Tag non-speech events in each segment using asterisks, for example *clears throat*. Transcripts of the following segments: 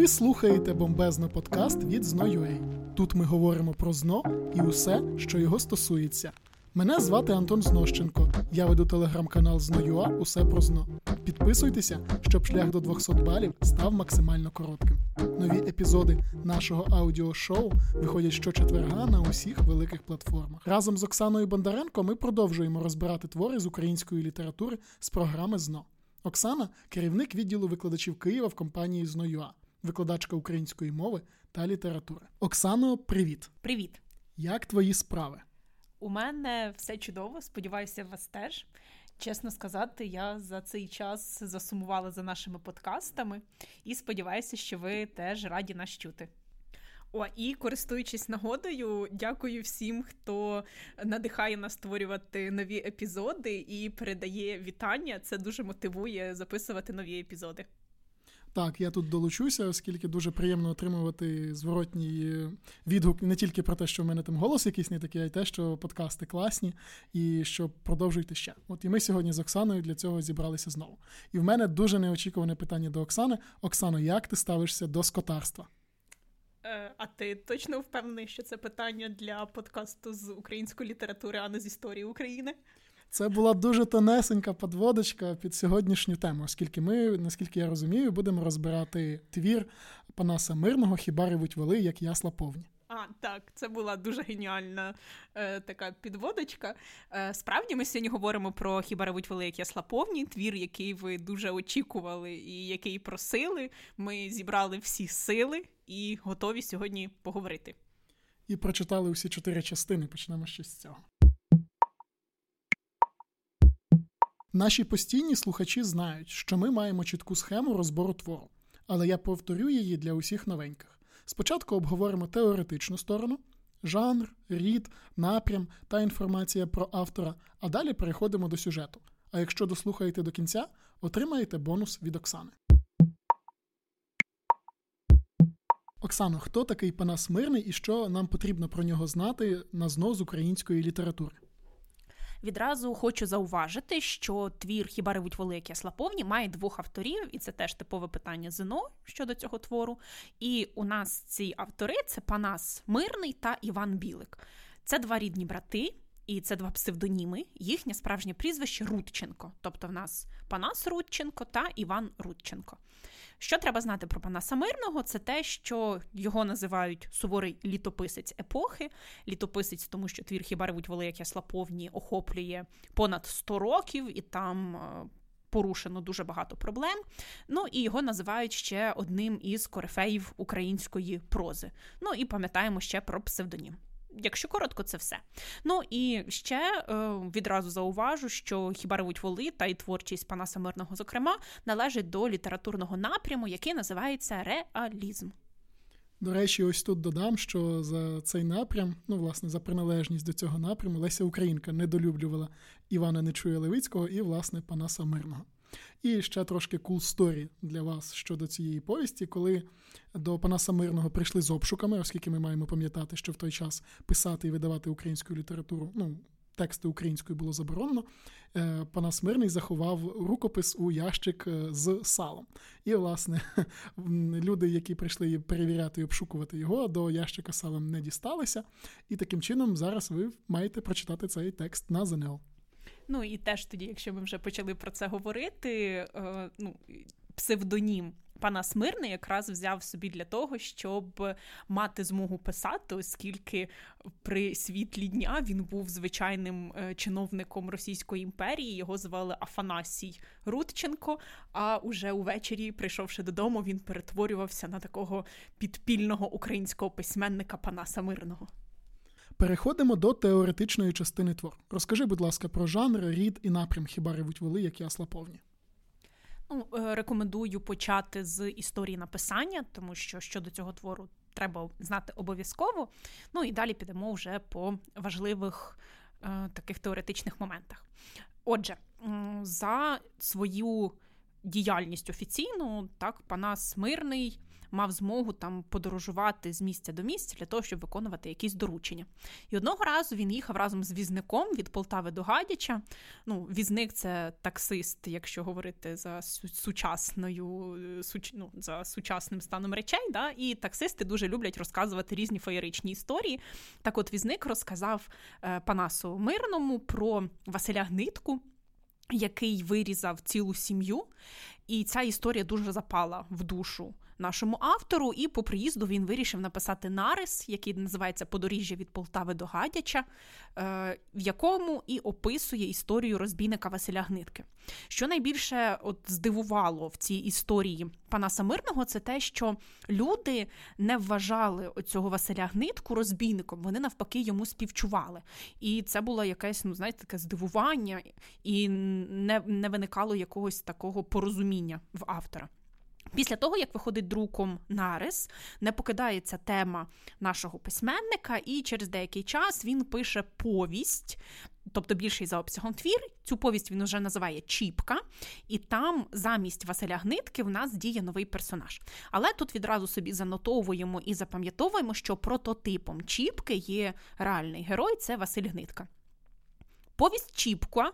Ви слухаєте бомбезно подкаст від Зно.ua. Тут ми говоримо про зно і усе, що його стосується. Мене звати Антон Знощенко. Я веду телеграм-канал Зно.ua Усе про зно. Підписуйтеся, щоб шлях до 200 балів став максимально коротким. Нові епізоди нашого аудіошоу виходять щочетверга на усіх великих платформах. Разом з Оксаною Бондаренко ми продовжуємо розбирати твори з української літератури з програми ЗНО. Оксана керівник відділу викладачів Києва в компанії Зно.ua викладачка української мови та літератури. Оксано, привіт! Привіт! Як твої справи? У мене все чудово. Сподіваюся, вас теж. Чесно сказати, я за цей час засумувала за нашими подкастами і сподіваюся, що ви теж раді нас чути. О, і користуючись нагодою, дякую всім, хто надихає нас створювати нові епізоди і передає вітання. Це дуже мотивує записувати нові епізоди. Так, я тут долучуся, оскільки дуже приємно отримувати зворотній відгук не тільки про те, що в мене там голос якийсь не такий, а й те, що подкасти класні і що продовжуйте ще. От і ми сьогодні з Оксаною для цього зібралися знову. І в мене дуже неочікуване питання до Оксани. Оксано, як ти ставишся до скотарства? Е, а ти точно впевнений, що це питання для подкасту з української літератури, а не з історії України? Це була дуже тонесенька подводочка під сьогоднішню тему, оскільки ми, наскільки я розумію, будемо розбирати твір Панаса Мирного Хіба ревуть воли, як ясла повні. А, так, це була дуже геніальна е, така підводочка. Е, Справді, ми сьогодні говоримо про хіба ревуть воли, як ясла повні, твір, який ви дуже очікували і який просили. Ми зібрали всі сили і готові сьогодні поговорити. І прочитали усі чотири частини. Почнемо ще з цього. Наші постійні слухачі знають, що ми маємо чітку схему розбору твору, але я повторю її для усіх новеньких. Спочатку обговоримо теоретичну сторону, жанр, рід, напрям та інформація про автора, а далі переходимо до сюжету. А якщо дослухаєте до кінця, отримаєте бонус від Оксани. Оксано, хто такий Панас Мирний і що нам потрібно про нього знати на знов з української літератури? Відразу хочу зауважити, що твір Хіба ревуть великі слаповні має двох авторів, і це теж типове питання ЗНО щодо цього твору. І у нас ці автори це Панас Мирний та Іван Білик. Це два рідні брати. І це два псевдоніми. Їхнє справжнє прізвище Рудченко. Тобто в нас Панас Рудченко та Іван Рудченко. Що треба знати про Панаса Мирного? Це те, що його називають суворий літописець епохи. Літописець, тому що твір хіба ревуть великі слаповні охоплює понад 100 років, і там. Е, порушено дуже багато проблем. Ну і його називають ще одним із корифеїв української прози. Ну і пам'ятаємо ще про псевдонім. Якщо коротко, це все. Ну і ще е, відразу зауважу, що хіба ревуть воли та й творчість Панаса Мирного, зокрема, належить до літературного напряму, який називається реалізм. До речі, ось тут додам, що за цей напрям, ну, власне, за приналежність до цього напряму, Леся Українка недолюблювала Івана Нечуя Левицького і, власне, Панаса Мирного. І ще трошки cool story для вас щодо цієї повісті, коли до Панаса Мирного прийшли з обшуками, оскільки ми маємо пам'ятати, що в той час писати і видавати українську літературу, ну, тексти українською було заборонено. Е, Панас Мирний заховав рукопис у ящик е, з салом. І, власне, *laughs* люди, які прийшли перевіряти і обшукувати його, до ящика салом не дісталися. І таким чином зараз ви маєте прочитати цей текст на ЗНЛ. Ну і теж тоді, якщо ми вже почали про це говорити, е, ну псевдонім. Пана Смирний якраз взяв собі для того, щоб мати змогу писати, оскільки при світлі дня він був звичайним е, чиновником Російської імперії. Його звали Афанасій Рудченко. А уже увечері, прийшовши додому, він перетворювався на такого підпільного українського письменника Панаса Мирного. Переходимо до теоретичної частини твору. Розкажи, будь ласка, про жанр, рід і напрям хіба ревуть воли, як ясла повні. Ну, е, Рекомендую почати з історії написання, тому що щодо цього твору треба знати обов'язково. Ну і далі підемо вже по важливих е, таких теоретичних моментах. Отже, за свою діяльність офіційну, так, Панас Мирний мав змогу там подорожувати з місця до місця для того, щоб виконувати якісь доручення. І одного разу він їхав разом з візником від Полтави до Гадяча. Ну, Візник це таксист, якщо говорити за сучасною суч, ну, за сучасним станом речей. Да? І таксисти дуже люблять розказувати різні феєричні історії. Так, от візник розказав е, Панасу Мирному про Василя Гнитку. Який вирізав цілу сім'ю, і ця історія дуже запала в душу нашому автору. І по приїзду він вирішив написати нарис, який називається Подоріжжя від Полтави до Гадяча, е, в якому і описує історію розбійника Василя Гнитки. Що найбільше от здивувало в цій історії Панаса Мирного, це те, що люди не вважали оцього Василя Гнитку розбійником, вони навпаки йому співчували. І це було якесь, ну знаєте, таке здивування, і не, не виникало якогось такого порозуміння в автора. Після того, як виходить друком нарис, не покидається тема нашого письменника, і через деякий час він пише повість, тобто більший за обсягом твір. Цю повість він вже називає Чіпка, і там замість Василя Гнитки в нас діє новий персонаж. Але тут відразу собі занотовуємо і запам'ятовуємо, що прототипом Чіпки є реальний герой це Василь Гнитка. Повість Чіпко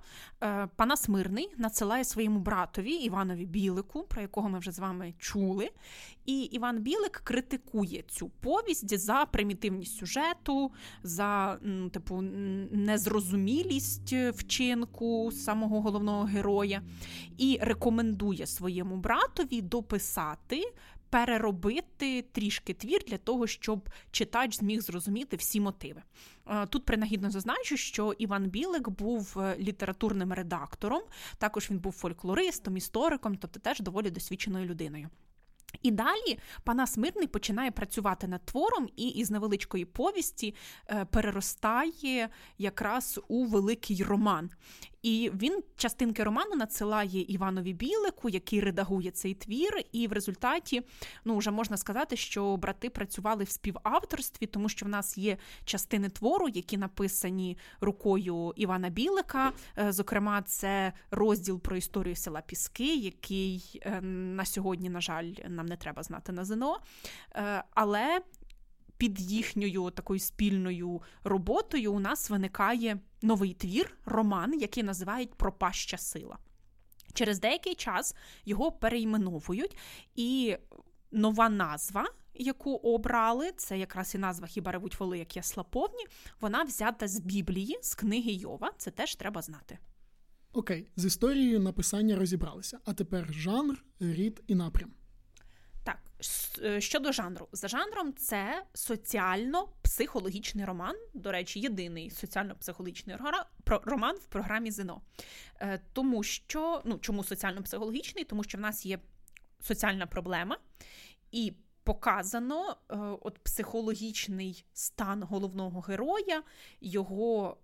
е, пана Смирний надсилає своєму братові Іванові Білику, про якого ми вже з вами чули. І Іван Білик критикує цю повість за примітивність сюжету, за типу незрозумілість вчинку самого головного героя, і рекомендує своєму братові дописати переробити трішки твір для того, щоб читач зміг зрозуміти всі мотиви. Е, тут принагідно зазначу, що Іван Білик був е, літературним редактором, також він був фольклористом, істориком, тобто теж доволі досвідченою людиною. І далі Панас Мирний починає працювати над твором і із невеличкої повісті е, переростає якраз у великий роман. І він частинки роману надсилає Іванові Білику, який редагує цей твір. І в результаті ну вже можна сказати, що брати працювали в співавторстві, тому що в нас є частини твору, які написані рукою Івана Білика. Е, зокрема, це розділ про історію села Піски, який е, на сьогодні, на жаль, нам не треба знати на ЗНО. Е, але під їхньою такою спільною роботою у нас виникає новий твір, роман, який називають Пропаща сила. Через деякий час його перейменовують, і нова назва, яку обрали, це якраз і назва Хіба ревуть воли, як ясла повні, вона взята з Біблії, з книги Йова. Це теж треба знати. Окей, з історією написання розібралися. А тепер жанр, рід і напрям. Е, щодо жанру, за жанром це соціально-психологічний роман. До речі, єдиний соціально-психологічний роман в програмі ЗНО. Е, тому що, ну чому соціально-психологічний? Тому що в нас є соціальна проблема, і показано е, от психологічний стан головного героя, його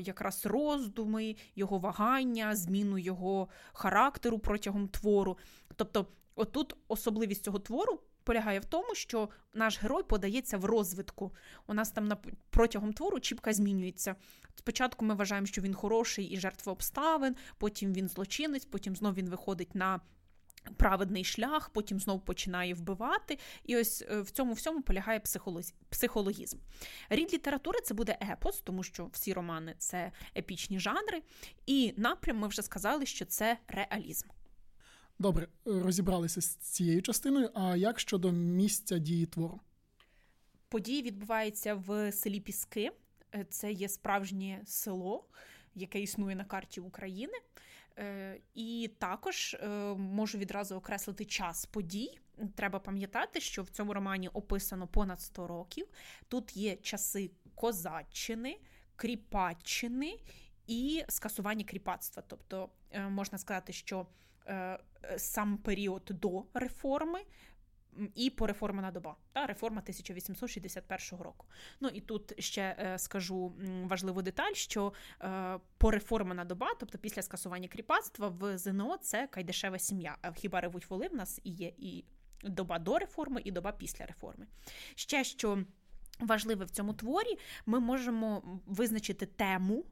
якраз роздуми, його вагання, зміну його характеру протягом твору. Тобто Отут особливість цього твору полягає в тому, що наш герой подається в розвитку. У нас там на протягом твору чіпка змінюється. Спочатку ми вважаємо, що він хороший і жертва обставин, потім він злочинець, потім знов він виходить на. Праведний шлях, потім знову починає вбивати, і ось е, в цьому всьому полягає психологізм. Рід літератури це буде епос, тому що всі романи це епічні жанри, і напрям ми вже сказали, що це реалізм. Добре, розібралися з цією частиною. А як щодо місця дії твору? Події відбуваються в селі Піски. Е, це є справжнє село, яке існує на карті України. Е, і також е, можу відразу окреслити час подій. Треба пам'ятати, що в цьому романі описано понад 100 років. Тут є часи козаччини, кріпаччини і скасування кріпацтва. Тобто можна сказати, що сам період до реформи. І пореформена доба, та реформа 1861 року. Ну і тут ще е, скажу важливу деталь, що е, пореформена доба, тобто після скасування кріпацтва в ЗНО це Кайдешева сім'я. А хіба ревуть воли в нас і є і доба до реформи, і доба після реформи. Ще що важливе в цьому творі, ми можемо визначити тему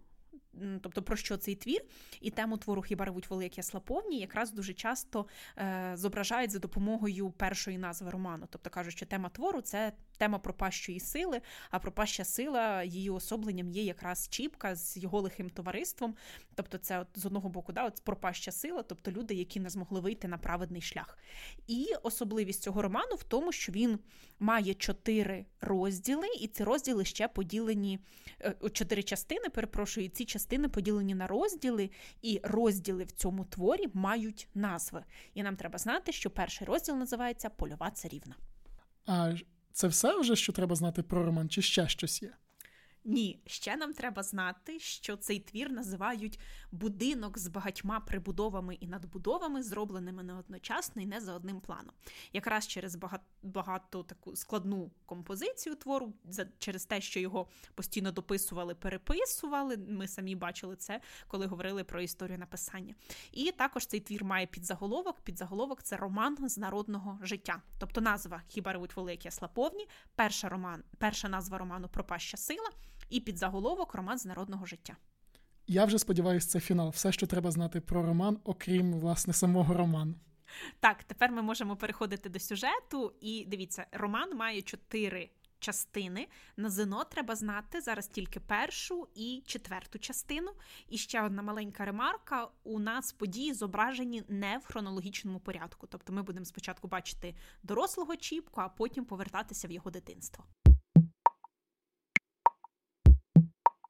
тобто про що цей твір, і тему твору Хіба ревуть великі слаповні, якраз дуже часто е, зображають за допомогою першої назви роману. Тобто кажуть, що тема твору це тема пропащої сили, а пропаща сила її особленням є якраз Чіпка з його лихим товариством. Тобто, це от з одного боку, да, от пропаща сила, тобто люди, які не змогли вийти на праведний шлях. І особливість цього роману в тому, що він має чотири розділи, і ці розділи ще поділені е, чотири частини. Перепрошую, і ці частини поділені на розділи, і розділи в цьому творі мають назви. І нам треба знати, що перший розділ називається Польова царівна. А це все вже, що треба знати про роман, чи ще щось є? Ні, ще нам треба знати, що цей твір називають будинок з багатьма прибудовами і надбудовами, зробленими не одночасно і не за одним планом. Якраз через багато, багато таку складну композицію твору, через те, що його постійно дописували, переписували. Ми самі бачили це, коли говорили про історію написання. І також цей твір має підзаголовок. Підзаголовок це роман з народного життя. Тобто назва Хіба ревуть великі слаповні, перша роман, перша назва роману Пропаща сила і під заголовок Роман з народного життя. Я вже сподіваюся, це фінал. Все, що треба знати про роман, окрім власне самого роману. Так, тепер ми можемо переходити до сюжету. І дивіться, роман має чотири частини. На ЗНО треба знати зараз тільки першу і четверту частину. І ще одна маленька ремарка: у нас події зображені не в хронологічному порядку. Тобто ми будемо спочатку бачити дорослого Чіпку, а потім повертатися в його дитинство.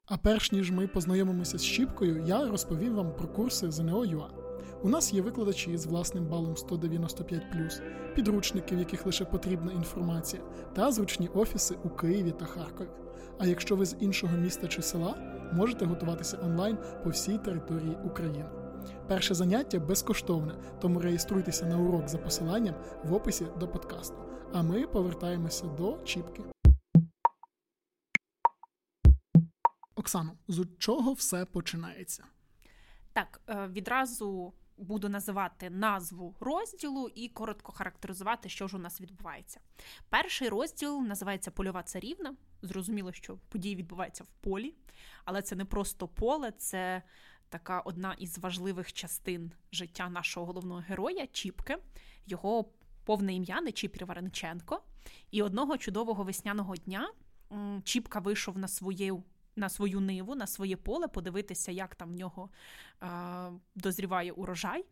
А перш ніж ми познайомимося з Щіпкою, я розповім вам про курси ЗНО.ЮА. У нас є викладачі з власним балом 195, підручники, в яких лише потрібна інформація, та зручні офіси у Києві та Харкові. А якщо ви з іншого міста чи села, можете готуватися онлайн по всій території України. Перше заняття безкоштовне, тому реєструйтеся на урок за посиланням в описі до подкасту. А ми повертаємося до Чіпки. Оксано, з чого все починається? Так, е, відразу буду називати назву розділу і коротко характеризувати, що ж у нас відбувається. Перший розділ називається Польова царівна. Зрозуміло, що події відбуваються в полі, але це не просто поле, це така одна із важливих частин життя нашого головного героя Чіпки. Його повне ім'я не Чіпір Варенченко. І одного чудового весняного дня Чіпка вийшов на свою на свою ниву, на своє поле, подивитися, як там в нього а, дозріває урожай.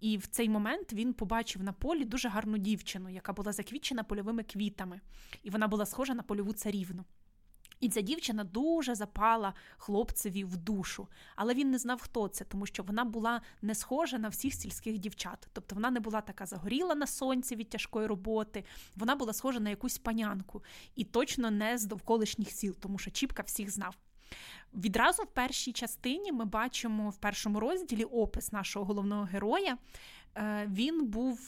І в цей момент він побачив на полі дуже гарну дівчину, яка була заквічена польовими квітами, і вона була схожа на польову царівну. І ця дівчина дуже запала хлопцеві в душу, але він не знав, хто це, тому що вона була не схожа на всіх сільських дівчат. Тобто вона не була така загоріла на сонці від тяжкої роботи, вона була схожа на якусь панянку і точно не з довколишніх сіл, тому що Чіпка всіх знав. Відразу в першій частині ми бачимо в першому розділі опис нашого головного героя. Е, він був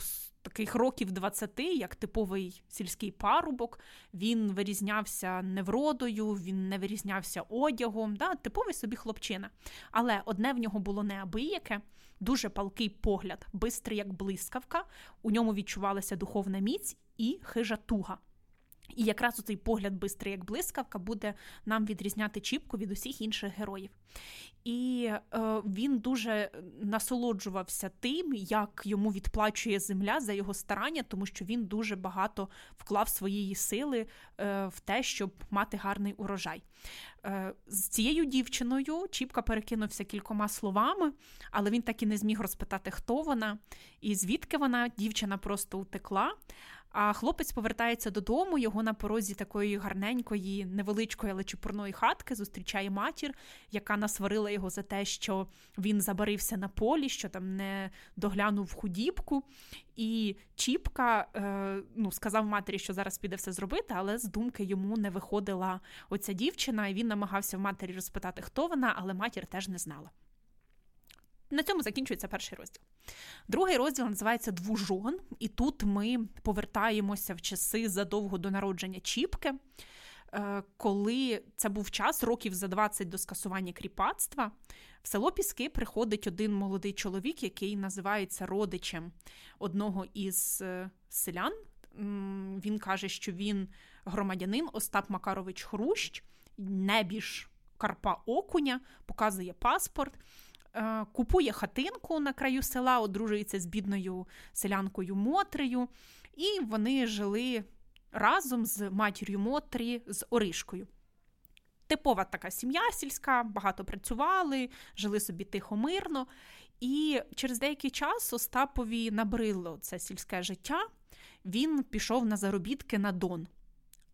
з таких років 20, як типовий сільський парубок. Він вирізнявся невродою, він не вирізнявся одягом, да, типовий собі хлопчина. Але одне в нього було неабияке, дуже палкий погляд, бистрий, як блискавка. У ньому відчувалася духовна міць і хижа туга. І якраз цей погляд бистрий, як блискавка, буде нам відрізняти Чіпку від усіх інших героїв. І е, він дуже насолоджувався тим, як йому відплачує земля за його старання, тому що він дуже багато вклав своєї сили е, в те, щоб мати гарний урожай. Е, з цією дівчиною Чіпка перекинувся кількома словами, але він так і не зміг розпитати, хто вона і звідки вона. Дівчина просто утекла. А хлопець повертається додому. Його на порозі такої гарненької, невеличкої, але чупурної хатки зустрічає матір, яка насварила його за те, що він забарився на полі, що там не доглянув худібку. І Чіпка е, ну, сказав матері, що зараз піде все зробити, але з думки йому не виходила оця дівчина, і він намагався в матері розпитати, хто вона, але матір теж не знала. На цьому закінчується перший розділ. Другий розділ називається Двужон, і тут ми повертаємося в часи задовго до народження Чіпки, е, коли це був час, років за 20 до скасування кріпацтва. В село Піски приходить один молодий чоловік, який називається родичем одного із е, селян. Він каже, що він громадянин Остап Макарович Хрущ, небіж Карпа Окуня, показує паспорт. Е, купує хатинку на краю села, одружується з бідною селянкою Мотрею, і вони жили разом з матір'ю Мотрі, з Оришкою. Типова така сім'я сільська, багато працювали, жили собі тихо мирно. І через деякий час Остапові набрило це сільське життя. Він пішов на заробітки на Дон.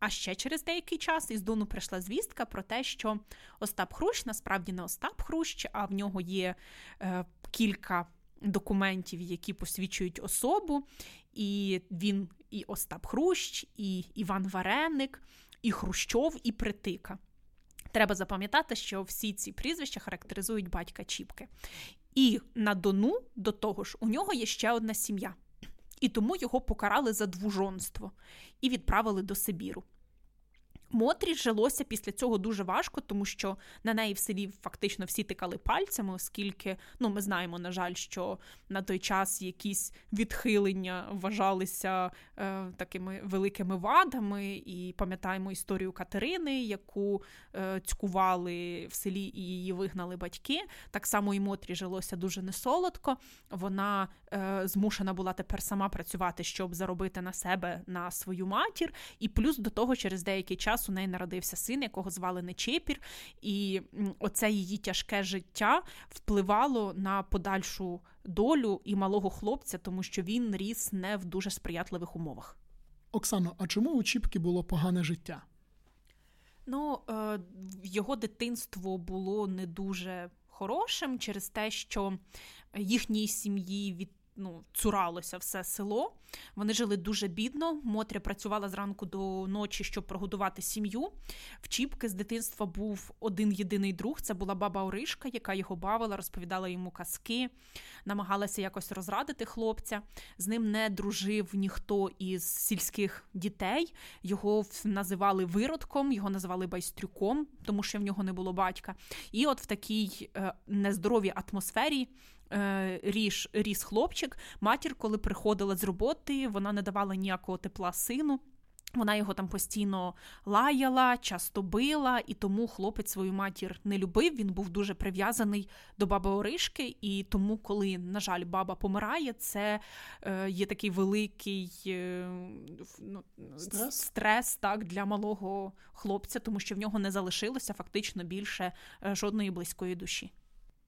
А ще через деякий час із Дону прийшла звістка про те, що Остап Хрущ насправді не Остап Хрущ, а в нього є е, кілька документів, які посвідчують особу. І він і Остап Хрущ, і Іван Вареник, і Хрущов, і Притика. Треба запам'ятати, що всі ці прізвища характеризують батька Чіпки. І на Дону, до того ж, у нього є ще одна сім'я. І тому його покарали за двужонство і відправили до Сибіру. Мотрі жилося після цього дуже важко, тому що на неї в селі фактично всі тикали пальцями, оскільки ну ми знаємо, на жаль, що на той час якісь відхилення вважалися е, такими великими вадами, і пам'ятаємо історію Катерини, яку е, цькували в селі і її вигнали батьки. Так само і Мотрі жилося дуже несолодко. Вона е, змушена була тепер сама працювати, щоб заробити на себе на свою матір, і плюс до того через деякий час час у неї народився син, якого звали Нечепір, і оце її тяжке життя впливало на подальшу долю і малого хлопця, тому що він ріс не в дуже сприятливих умовах. Оксано, а чому у Чіпки було погане життя? Ну, е, його дитинство було не дуже хорошим через те, що їхній сім'ї від ну, цуралося все село. Вони жили дуже бідно. Мотря працювала зранку до ночі, щоб прогодувати сім'ю. В Чіпки з дитинства був один єдиний друг. Це була баба Оришка, яка його бавила, розповідала йому казки, намагалася якось розрадити хлопця. З ним не дружив ніхто із сільських дітей. Його називали виродком, його називали байстрюком, тому що в нього не було батька. І от в такій е, нездоровій атмосфері ріс, ріс хлопчик. Матір, коли приходила з роботи, вона не давала ніякого тепла сину. Вона його там постійно лаяла, часто била, і тому хлопець свою матір не любив. Він був дуже прив'язаний до баби Оришки. І тому, коли, на жаль, баба помирає, це е, є такий великий е, ну, стрес. стрес так, для малого хлопця, тому що в нього не залишилося фактично більше е, жодної близької душі.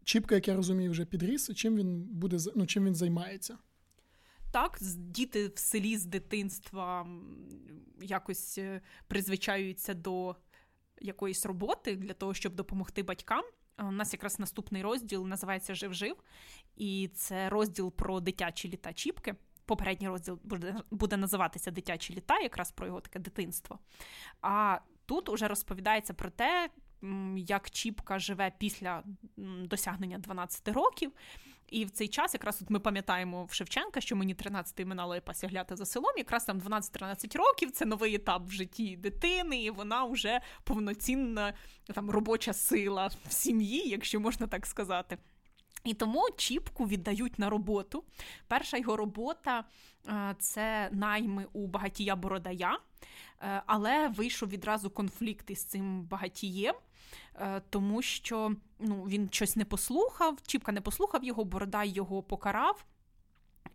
Чіпка, як я розумію, вже підріс, чим він буде ну, чим він займається? Так, діти в селі з дитинства якось е, призвичаються до якоїсь роботи для того, щоб допомогти батькам. У нас якраз наступний розділ називається Жив-жив, і це розділ про дитячі літа Чіпки. Попередній розділ буде буде називатися Дитячі літа, якраз про його таке дитинство. А тут уже розповідається про те, як Чіпка живе після досягнення 12 років. І в цей час, якраз от ми пам'ятаємо в Шевченка, що мені 13 минало посягляти за селом. Якраз там 12-13 років це новий етап в житті дитини, і вона вже повноцінна там робоча сила в сім'ї, якщо можна так сказати. І тому Чіпку віддають на роботу. Перша його робота е, це найми у багатія Бородая, е, але вийшов відразу конфлікт із цим багатієм. Е, тому що ну, він щось не послухав, Чіпка не послухав його, Бородай його покарав.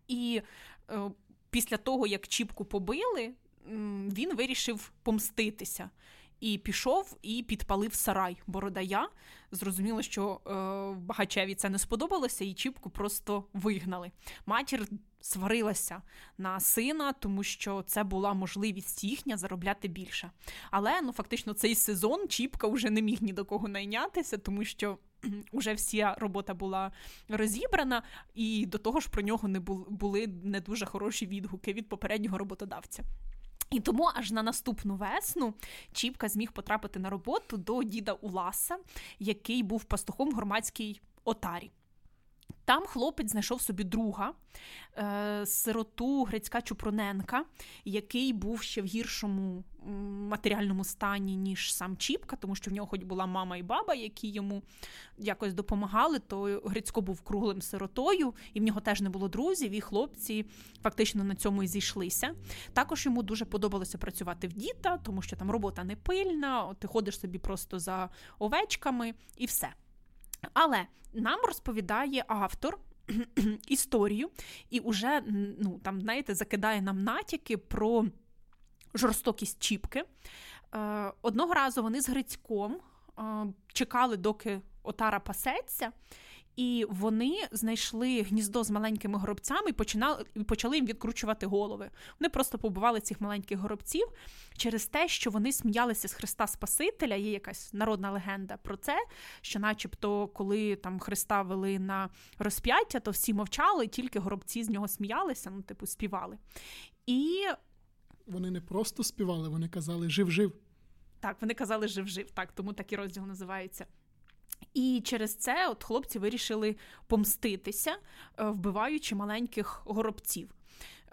І е, після того, як Чіпку побили, він вирішив помститися. І пішов і підпалив сарай Бородая. Зрозуміло, що е, багачеві це не сподобалося, і Чіпку просто вигнали. Матір сварилася на сина, тому що це була можливість їхня заробляти більше. Але ну фактично цей сезон Чіпка вже не міг ні до кого найнятися, тому що. Уже вся робота була розібрана, і до того ж про нього не були не дуже хороші відгуки від попереднього роботодавця. І тому аж на наступну весну Чіпка зміг потрапити на роботу до діда Уласа, який був пастухом в громадській отарі. Там хлопець знайшов собі друга, е, сироту Грицька Чупроненка, який був ще в гіршому матеріальному стані, ніж сам Чіпка, тому що в нього хоч була мама і баба, які йому якось допомагали, то Грицько був круглим сиротою, і в нього теж не було друзів, і хлопці фактично на цьому і зійшлися. Також йому дуже подобалося працювати в діта, тому що там робота не пильна, ти ходиш собі просто за овечками і все. Але нам розповідає автор. *clears throat* Історію, і вже ну там знаєте, закидає нам натяки про жорстокість Чіпки. Е, Одного разу вони з Грицьком е, чекали, доки отара пасеться, і вони знайшли гніздо з маленькими горобцями і починали і почали їм відкручувати голови. Вони просто побували цих маленьких горобців через те, що вони сміялися з Христа Спасителя. Є якась народна легенда про це, що, начебто, коли там Христа вели на розп'яття, то всі мовчали, тільки горобці з нього сміялися, ну, типу, співали. І вони не просто співали, вони казали жив-жив. Так, вони казали жив-жив, так, тому такий розділ називається. І через це от хлопці вирішили помститися, е, вбиваючи маленьких горобців.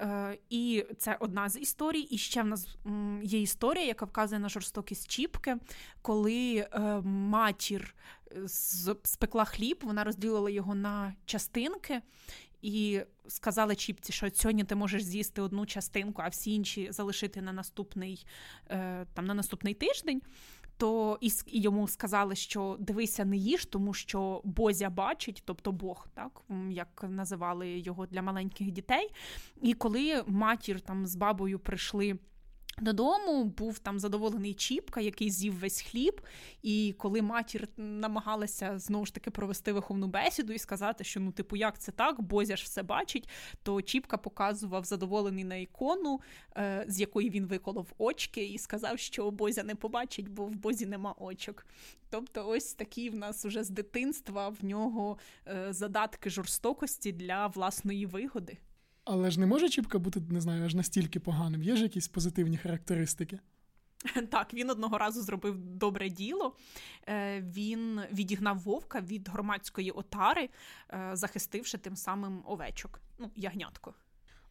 Е, і це одна з історій. І ще в нас є історія, яка вказує на жорстокість Чіпки, коли е, матір спекла хліб, вона розділила його на частинки. І сказали Чіпці, що сьогодні ти можеш з'їсти одну частинку, а всі інші залишити на наступний там на наступний тиждень то і йому сказали, що дивися, не їж, тому що Бозя бачить, тобто Бог, так як називали його для маленьких дітей. І коли матір там з бабою прийшли. Додому був там задоволений Чіпка, який з'їв весь хліб. І коли матір намагалася знову ж таки провести виховну бесіду і сказати, що ну, типу, як це так, Бозя ж все бачить, то Чіпка показував задоволений на ікону, е, з якої він виколов очки, і сказав, що Бозя не побачить, бо в Бозі нема очок. Тобто, ось такі в нас уже з дитинства в нього е, задатки жорстокості для власної вигоди. Але ж не може Чіпка бути, не знаю, аж настільки поганим. Є ж якісь позитивні характеристики? *laughs* Так, він одного разу зробив добре діло. Е, він відігнав вовка від громадської отари, е, захистивши тим самим овечок. Ну, ягнятко.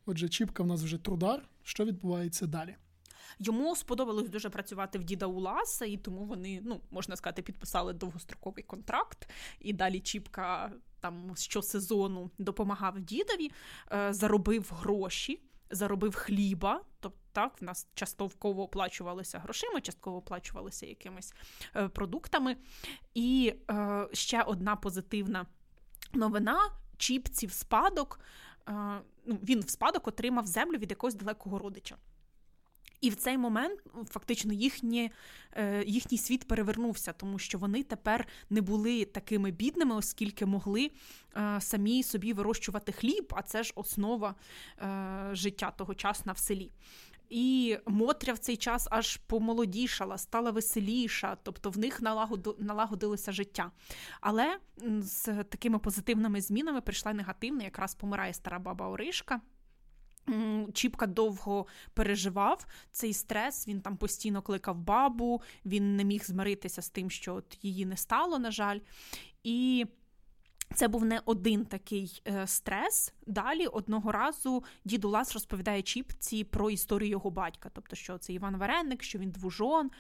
Отже, Чіпка в нас вже трудар. Що відбувається далі? Йому сподобалось дуже працювати в діда Уласа, і тому вони, ну можна сказати, підписали довгостроковий контракт. І далі Чіпка там щосезону допомагав дідові, е, заробив гроші, заробив хліба. Тобто так, в нас частково оплачувалися грошима, частково оплачувалися якимись е, продуктами. І е, ще одна позитивна новина: Чіпці в спадок. Ну, Він в спадок отримав землю від якогось далекого родича. І в цей момент фактично їхні, е, їхній світ перевернувся, тому що вони тепер не були такими бідними, оскільки могли е, самі собі вирощувати хліб, а це ж основа е, життя тогочасна в селі. І Мотря в цей час аж помолодішала, стала веселіша, тобто в них налагодилося життя. Але з такими позитивними змінами прийшла негативна, якраз помирає стара баба Оришка. Чіпка довго переживав цей стрес, він там постійно кликав бабу, він не міг змиритися з тим, що от її не стало, на жаль. І це був не один такий е, стрес. Далі одного разу дід Улас розповідає Чіпці про історію його батька, тобто, що це Іван Вареник, що він двужон,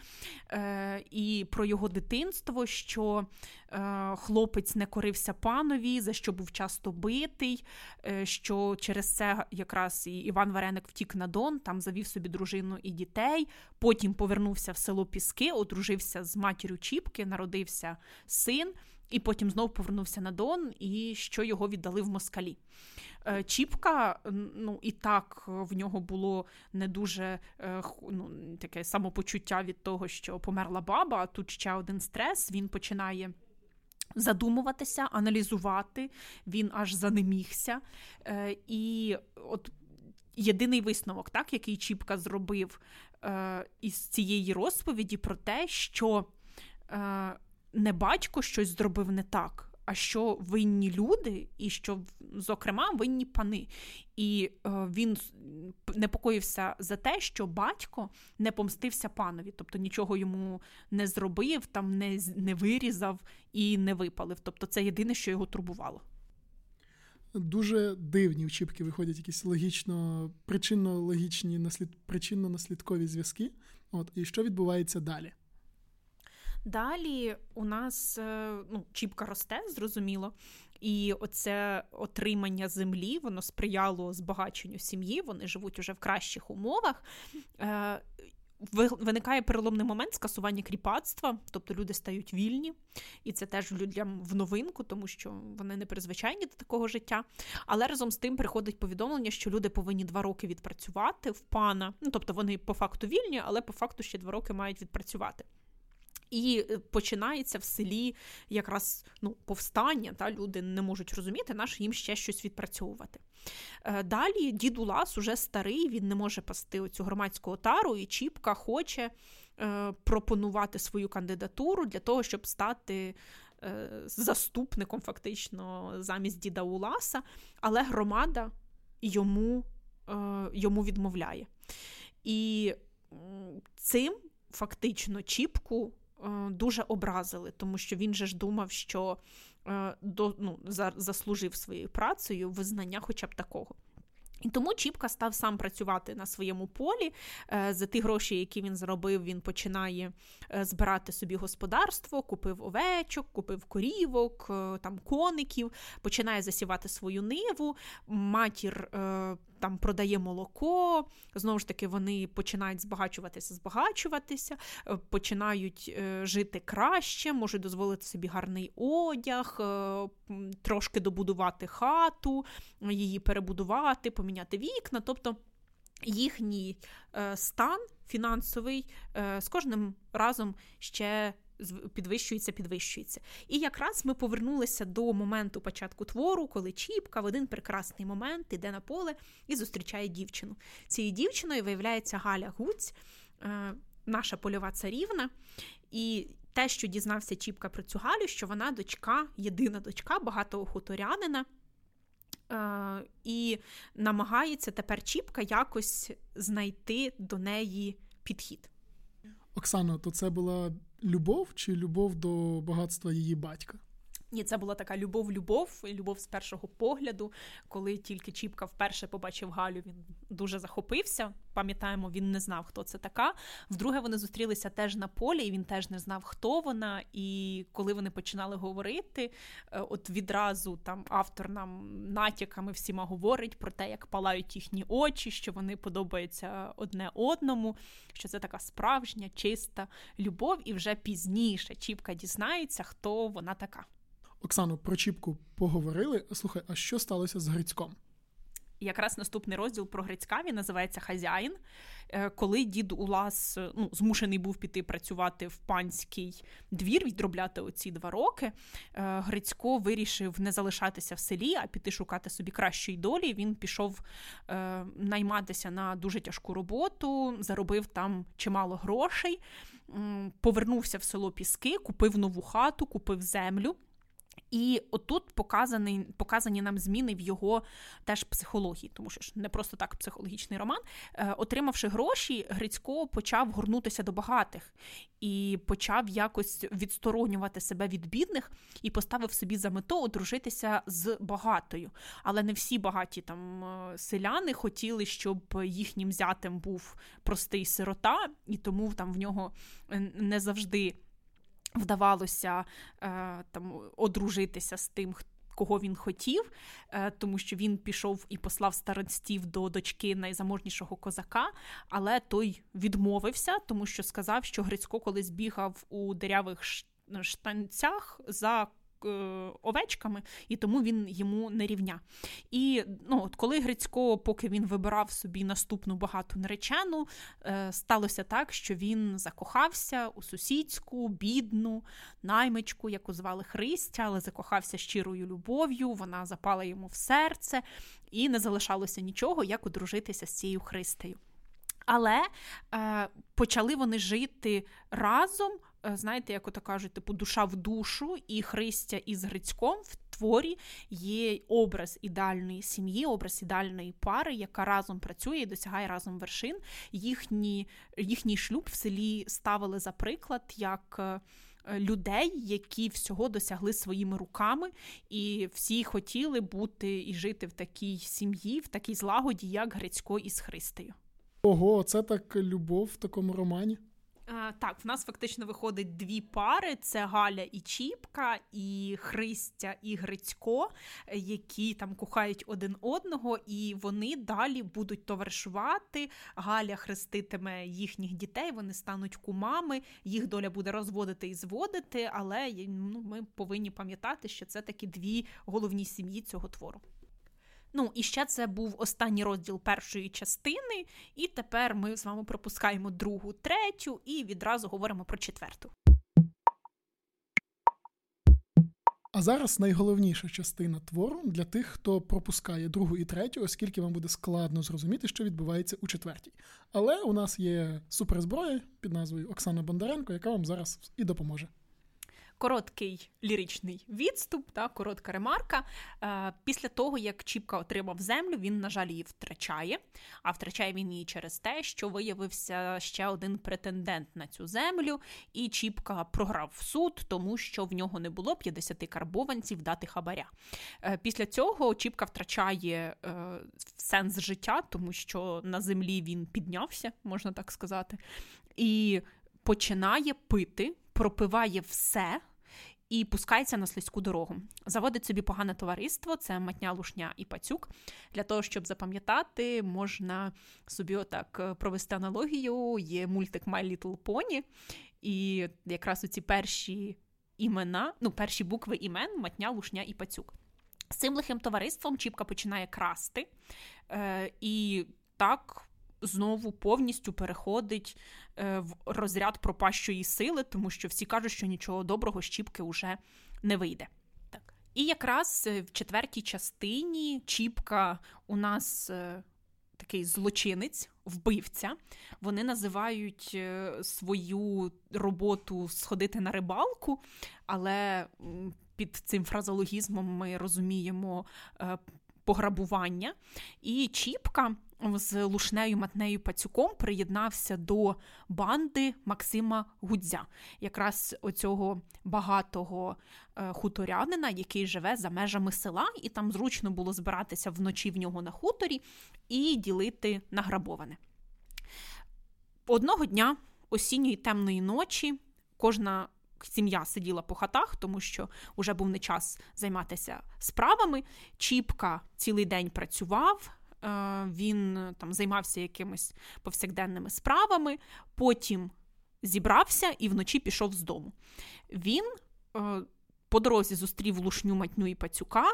е, і про його дитинство, що е, хлопець не корився панові, за що був часто битий, е, що через це якраз і Іван Вареник втік на Дон, там завів собі дружину і дітей. Потім повернувся в село Піски, одружився з матір'ю Чіпки, народився син і потім знов повернувся на Дон, і що його віддали в москалі. Е, Чіпка, ну і так в нього було не дуже е, ну, таке самопочуття від того, що померла баба. а Тут ще один стрес. Він починає. Задумуватися, аналізувати, він аж занемігся. Е, І от єдиний висновок, так, який Чіпка зробив е, із цієї розповіді про те, що е, не батько щось зробив не так, а що винні люди, і що, зокрема, винні пани. І е, він непокоївся за те, що батько не помстився панові, тобто нічого йому не зробив, там не, не вирізав і не випалив. Тобто, це єдине, що його турбувало. дуже дивні в Чіпки виходять якісь логічно, причинно-логічні наслід, причинно-наслідкові зв'язки. От, І що відбувається далі? Далі у нас е, ну, Чіпка росте, зрозуміло. І оце отримання землі, воно сприяло збагаченню сім'ї, вони живуть уже в кращих умовах. Е, виникає переломний момент скасування кріпацтва, тобто люди стають вільні, і це теж людям в новинку, тому що вони не призвичайні до такого життя. Але разом з тим приходить повідомлення, що люди повинні два роки відпрацювати в пана. Ну тобто вони по факту вільні, але по факту ще два роки мають відпрацювати. І е, починається в селі якраз ну, повстання, та люди не можуть розуміти, наш їм ще щось відпрацьовувати. Е, далі дід Улас уже старий, він не може пасти оцю громадську отару, і Чіпка хоче е, пропонувати свою кандидатуру для того, щоб стати заступником, фактично, замість діда Уласа, але громада йому, йому відмовляє. І цим фактично Чіпку. Е, дуже образили, тому що він же ж думав, що е, до, ну, заслужив своєю працею визнання, хоча б такого. І тому Чіпка став сам працювати на своєму полі. Е, за ті гроші, які він заробив, він починає збирати собі господарство, купив овечок, купив корівок, там коників, починає засівати свою ниву. Матір там продає молоко, знову ж таки, вони починають збагачуватися, збагачуватися, е, починають е, жити краще, можуть дозволити собі гарний одяг, е, трошки добудувати хату, її перебудувати, поміняти вікна. тобто Їхній стан фінансовий з кожним разом ще підвищується, підвищується. І якраз ми повернулися до моменту початку твору, коли Чіпка в один прекрасний момент іде на поле і зустрічає дівчину. Цією дівчиною виявляється Галя Гуць, е, наша польова царівна. І те, що дізнався Чіпка про цю Галю, що вона дочка, єдина дочка багатого хуторянина. Е, і намагається тепер Чіпка якось знайти до неї підхід. Оксано, то це була любов чи любов до багатства її батька? Ні, це була така любов-любов, любов з першого погляду. Коли тільки Чіпка вперше побачив Галю, він дуже захопився. Пам'ятаємо, він не знав, хто це така. Вдруге, вони зустрілися теж на полі, і він теж не знав, хто вона. І коли вони починали говорити, е, от відразу там автор нам натяками всіма говорить про те, як палають їхні очі, що вони подобаються одне одному, що це така справжня, чиста любов, і вже пізніше Чіпка дізнається, хто вона така. Оксану, про Чіпку поговорили. Слухай, а що сталося з Грицьком? Якраз наступний розділ про Грицька він називається Хазяїн. Е, коли дід Улас ну, змушений був піти працювати в панський двір, відробляти оці два роки, е, Грицько вирішив не залишатися в селі, а піти шукати собі кращої долі. Він пішов е, найматися на дуже тяжку роботу, заробив там чимало грошей, повернувся в село Піски, купив нову хату, купив землю. І отут показані, показані нам зміни в його теж психології, тому що ж не просто так психологічний роман. Е, отримавши гроші, Грицько почав горнутися до багатих і почав якось відсторонювати себе від бідних і поставив собі за мету одружитися з багатою. Але не всі багаті там е, селяни хотіли, щоб їхнім зятем був простий сирота, і тому там в нього не завжди вдавалося е, там одружитися з тим, хто. кого він хотів, е, тому що він пішов і послав старостів до дочки найзаможнішого козака, але той відмовився, тому що сказав, що Грицько колись бігав у дерявих штанцях за овечками, і тому він йому не рівня. І ну, от коли Грицько, поки він вибирав собі наступну багату наречену, е, сталося так, що він закохався у сусідську, бідну наймичку, яку звали Христя, але закохався щирою любов'ю, вона запала йому в серце, і не залишалося нічого, як одружитися з цією Христею. Але е, почали вони жити разом Е, знаєте, як ото кажуть, типу душа в душу, і Христя із Грицьком в творі є образ ідеальної сім'ї, образ ідеальної пари, яка разом працює і досягає разом вершин. Їхні, Їхній шлюб в селі ставили за приклад як. Е, е, людей, які всього досягли своїми руками, і всі хотіли бути і жити в такій сім'ї, в такій злагоді, як Грицько із Христею. Ого, це так любов в такому романі. Е, так, в нас фактично виходить дві пари: це Галя і Чіпка, і Христя і Грицько, які там кохають один одного, і вони далі будуть товаришувати. Галя хреститиме їхніх дітей, вони стануть кумами, їх доля буде розводити і зводити, але ну, ми повинні пам'ятати, що це такі дві головні сім'ї цього твору. Ну, і ще це був останній розділ першої частини, і тепер ми з вами пропускаємо другу, третю і відразу говоримо про четверту. А зараз найголовніша частина твору для тих, хто пропускає другу і третю, оскільки вам буде складно зрозуміти, що відбувається у четвертій. Але у нас є суперзброя під назвою Оксана Бондаренко, яка вам зараз і допоможе короткий ліричний відступ, та коротка ремарка. Е, після того, як Чіпка отримав землю, він, на жаль, її втрачає. А втрачає він її через те, що виявився ще один претендент на цю землю, і Чіпка програв в суд, тому що в нього не було 50 карбованців дати хабаря. Е, після цього Чіпка втрачає е, сенс життя, тому що на землі він піднявся, можна так сказати. І починає пити пропиває все. І пускається на слизьку дорогу. Заводить собі погане товариство, це матня, лушня і пацюк. Для того, щоб запам'ятати, можна собі отак е, провести аналогію. Є мультик My Little Pony, і якраз у ці перші імена, ну, перші букви імен матня, лушня і пацюк. З цим лихим товариством Чіпка починає красти. Е, І так знову повністю переходить е, в розряд пропащої сили, тому що всі кажуть, що нічого доброго щіпки вже не вийде. Так. І якраз е, в четвертій частині Чіпка у нас е, такий злочинець, вбивця. Вони називають свою роботу сходити на рибалку, але під цим фразологізмом ми розуміємо пограбування. І Чіпка з Лушнею Матнею Пацюком приєднався до банди Максима Гудзя, якраз оцього багатого е, хуторянина, який живе за межами села, і там зручно було збиратися вночі в нього на хуторі і ділити награбоване. Одного дня осінньої темної ночі кожна сім'я сиділа по хатах, тому що вже був не час займатися справами. Чіпка цілий день працював. Е, він там займався якимись повсякденними справами, потім зібрався і вночі пішов з дому. Він е, по дорозі зустрів лушню матню і пацюка.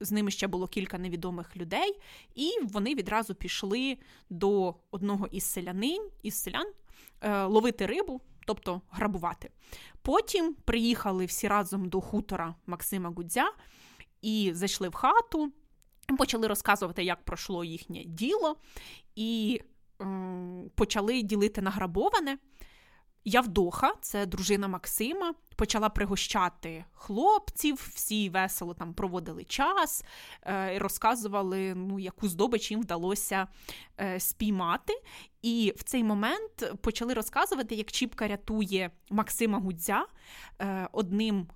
З ними ще було кілька невідомих людей, і вони відразу пішли до одного із селянин, із селян е, ловити рибу, тобто грабувати. Потім приїхали всі разом до хутора Максима Гудзя і зайшли в хату, почали розказувати, як пройшло їхнє діло, і ем, почали ділити награбоване. Явдоха, це дружина Максима, почала пригощати хлопців, всі весело там проводили час, е, розказували, ну, яку здобич їм вдалося е, спіймати. І в цей момент почали розказувати, як Чіпка рятує Максима Гудзя е, одним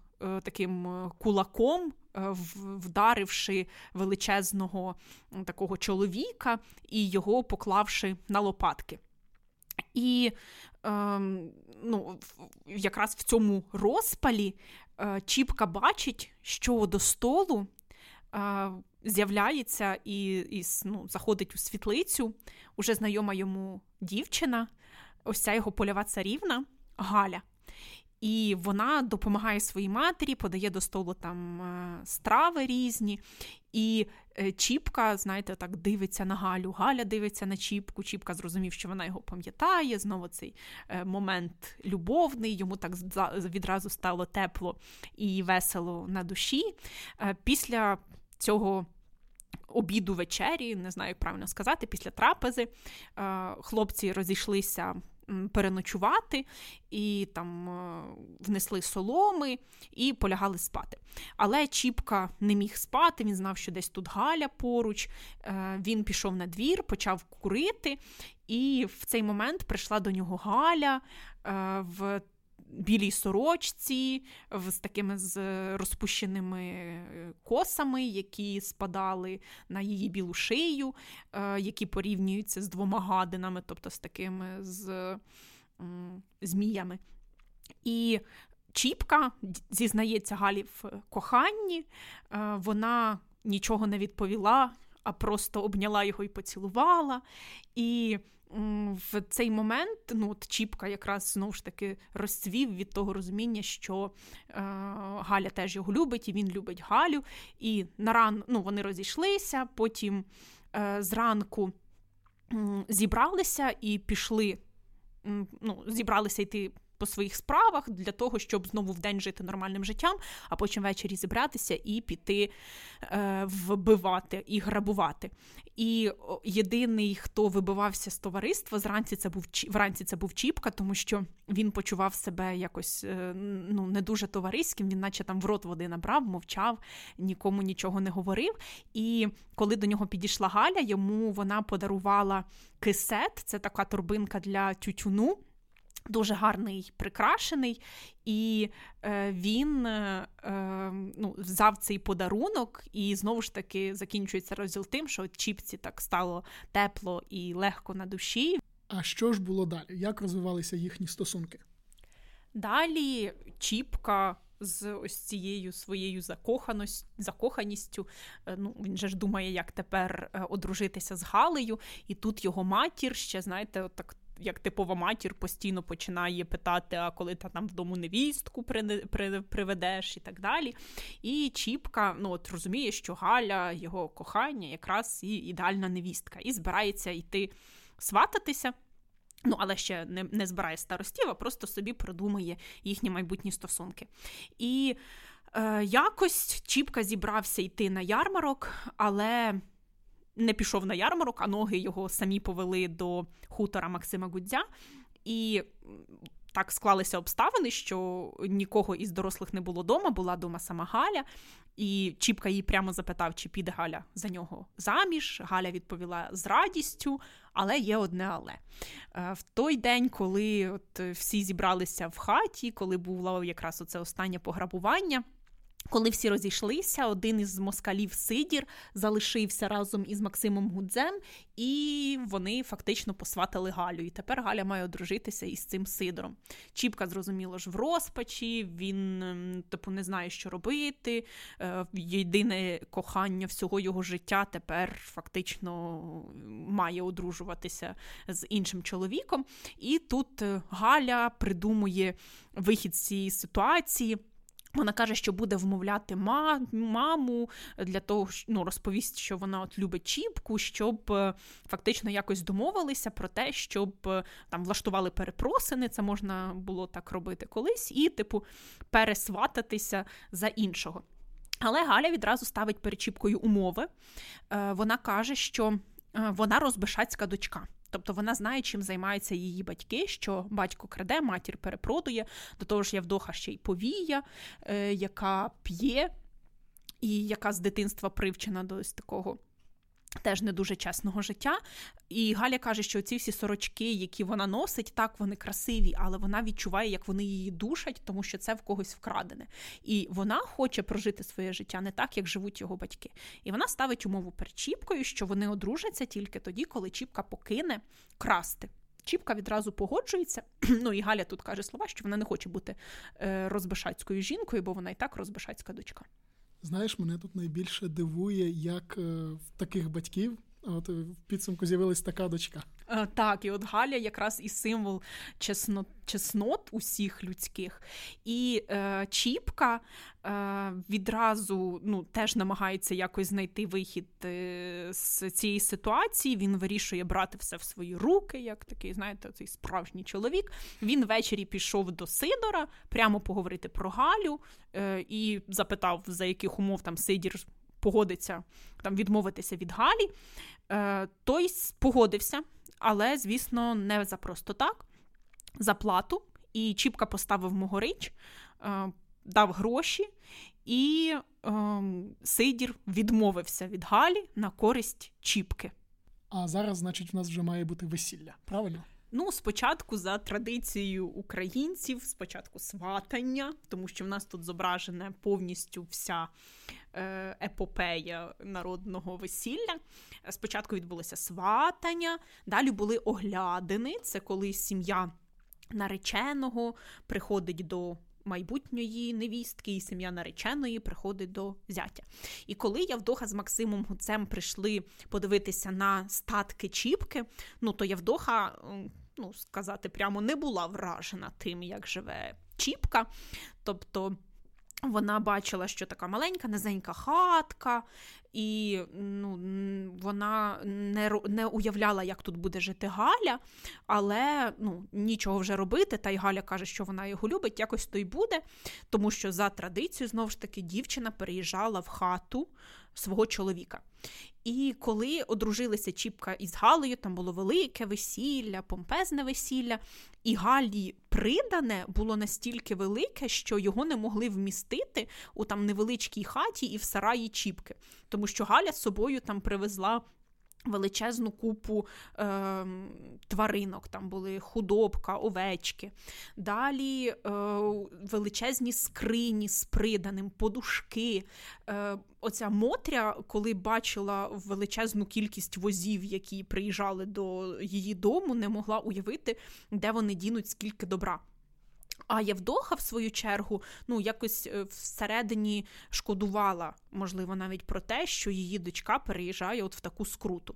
таким е, кулаком. Е, вдаривши величезного такого чоловіка і його поклавши на лопатки. І Ем, ну, якраз в цьому розпалі е, Чіпка бачить, що до столу е, з'являється і і ну, заходить у світлицю уже знайома йому дівчина, ось ця його польова царівна Галя. І вона допомагає своїй матері, подає до столу там е, страви різні. І е, Чіпка, знаєте, так дивиться на Галю. Галя дивиться на Чіпку. Чіпка зрозумів, що вона його пам'ятає. Знову цей е, момент любовний. Йому так відразу стало тепло і весело на душі. Після цього. Обіду вечері, не знаю, як правильно сказати, після трапези хлопці розійшлися переночувати, і там е, внесли соломи і полягали спати. Але Чіпка не міг спати, він знав, що десь тут Галя поруч. Е, він пішов на двір, почав курити, і в цей момент прийшла до нього Галя е, в білій сорочці, з такими з розпущеними е, косами, які спадали на її білу шию, е, які порівнюються з двома гадинами, тобто з такими з зміями. І Чіпка зізнається Галі в коханні, вона нічого не відповіла, а просто обняла його і поцілувала. І в цей момент ну, от Чіпка якраз знову ж таки розцвів від того розуміння, що е, Галя теж його любить, і він любить Галю. І на ран, ну, вони розійшлися, потім е, зранку е, зібралися і пішли. Ну, Зібралися йти по своїх справах для того, щоб знову в день жити нормальним життям, а потім ввечері зібратися і піти е, вбивати і грабувати. І єдиний, хто вибивався з товариства, зранці це був вранці це був Чіпка, тому що він почував себе якось е, ну, не дуже товариським, він наче там в рот води набрав, мовчав, нікому нічого не говорив. І коли до нього підійшла Галя, йому вона подарувала кисет, це така торбинка для тютюну. Дуже гарний, прикрашений, і е, він е, е, ну, взяв цей подарунок, і знову ж таки закінчується розділ тим, що Чіпці так стало тепло і легко на душі. А що ж було далі? Як розвивалися їхні стосунки? Далі Чіпка з ось цією своєю закоханістю. Е, ну, Він же ж думає, як тепер е, одружитися з Галею, і тут його матір ще, знаєте, так як типова матір постійно починає питати, а коли ти там вдому невістку при, при, приведеш і так далі. І Чіпка ну, от розуміє, що Галя, його кохання, якраз і ідеальна невістка, і збирається йти свататися. Ну, але ще не не збирає старостів, а просто собі продумує їхні майбутні стосунки. І е, якось Чіпка зібрався йти на ярмарок, але не пішов на ярмарок, а ноги його самі повели до хутора Максима Гудзя. І так склалися обставини, що нікого із дорослих не було вдома, була дома сама Галя. І Чіпка її прямо запитав, чи піде Галя за нього заміж. Галя відповіла з радістю, але є одне але. Е, в той день, коли от всі зібралися в хаті, коли було якраз оце останнє пограбування. Коли всі розійшлися, один із москалів Сидір залишився разом із Максимом Гудзем, і вони фактично посватали Галю. І тепер Галя має одружитися із цим Сидором. Чіпка, зрозуміло ж, в розпачі, він ем, типу не знає, що робити. Е, єдине кохання всього його життя тепер фактично має одружуватися з іншим чоловіком. І тут е, Галя придумує вихід з цієї ситуації. Вона каже, що буде вмовляти маму для того, ну, розповість, що вона от любить Чіпку, щоб е, фактично якось домовилися про те, щоб е, там влаштували перепросини, це можна було так робити колись, і, типу, пересвататися за іншого. Але Галя відразу ставить перед Чіпкою умови. Е, вона каже, що вона розбишацька дочка. Тобто вона знає, чим займаються її батьки, що батько краде, матір перепродує, до того ж, Явдоха ще й повія, е, яка п'є, і яка з дитинства привчена до ось такого Теж не дуже чесного життя. І Галя каже, що ці всі сорочки, які вона носить, так вони красиві, але вона відчуває, як вони її душать, тому що це в когось вкрадене. І вона хоче прожити своє життя не так, як живуть його батьки. І вона ставить умову перед Чіпкою, що вони одружаться тільки тоді, коли Чіпка покине красти. Чіпка відразу погоджується. *clears throat* Ну і Галя тут каже слова, що вона не хоче бути е, розбишацькою жінкою, бо вона і так розбишацька дочка. Знаєш, мене тут найбільше дивує, як е, в таких батьків от в підсумку з'явилась така дочка. Е, так, і от Галя якраз і символ чеснот, чеснот усіх людських. І е, Чіпка е, відразу ну, теж намагається якось знайти вихід е, з цієї ситуації. Він вирішує брати все в свої руки, як такий, знаєте, цей справжній чоловік. Він ввечері пішов до Сидора прямо поговорити про Галю е, і запитав, за яких умов там Сидір. Погодиться там відмовитися від Галі, Е, той погодився, але, звісно, не за просто так. За плату. І Чіпка поставив Могорич, е, дав гроші, і е, Сидір відмовився від Галі на користь Чіпки. А зараз, значить, в нас вже має бути весілля, правильно? Ну, спочатку за традицією українців, спочатку сватання, тому що в нас тут зображена повністю вся е, епопея народного весілля. Спочатку відбулося сватання, далі були оглядини. Це коли сім'я нареченого приходить до майбутньої невістки, і сім'я нареченої приходить до зятя. І коли Явдоха з Максимом Гуцем прийшли подивитися на статки Чіпки, ну то Явдоха, ну сказати прямо, не була вражена тим, як живе Чіпка. Тобто. Вона бачила, що така маленька, низенька хатка, і ну, вона не не уявляла, як тут буде жити Галя, але ну, нічого вже робити. Та й Галя каже, що вона його любить, якось то й буде, тому що за традицією, знову ж таки, дівчина переїжджала в хату свого чоловіка. І коли одружилися Чіпка із Галею, там було велике весілля, помпезне весілля, і Галі придане було настільки велике, що його не могли вмістити у там невеличкій хаті і в сараї Чіпки, тому що Галя з собою там привезла величезну купу е, тваринок, там були худобка, овечки. Далі е, величезні скрині з приданим, подушки. Е, Оця Мотря, коли бачила величезну кількість возів, які приїжджали до її дому, не могла уявити, де вони дінуть скільки добра. А Євдоха, в свою чергу, ну якось е, всередині шкодувала, можливо, навіть про те, що її дочка переїжджає от в таку скруту.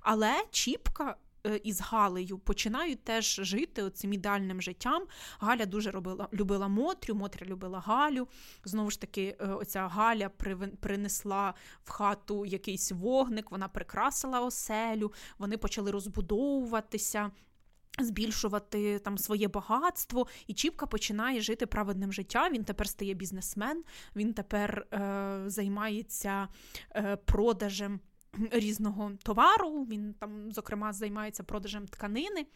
Але Чіпка. Е, із Галею починають теж жити цим ідеальним життям. Галя дуже робила, любила Мотрю, Мотря любила Галю. Знову ж таки, е, оця Галя принесла в хату якийсь вогник, вона прикрасила оселю, вони почали розбудовуватися. Збільшувати там своє багатство, і Чіпка починає жити праведним життям. Він тепер стає бізнесмен, він тепер е, займається е, продажем різного товару. Він там, зокрема, займається продажем тканини.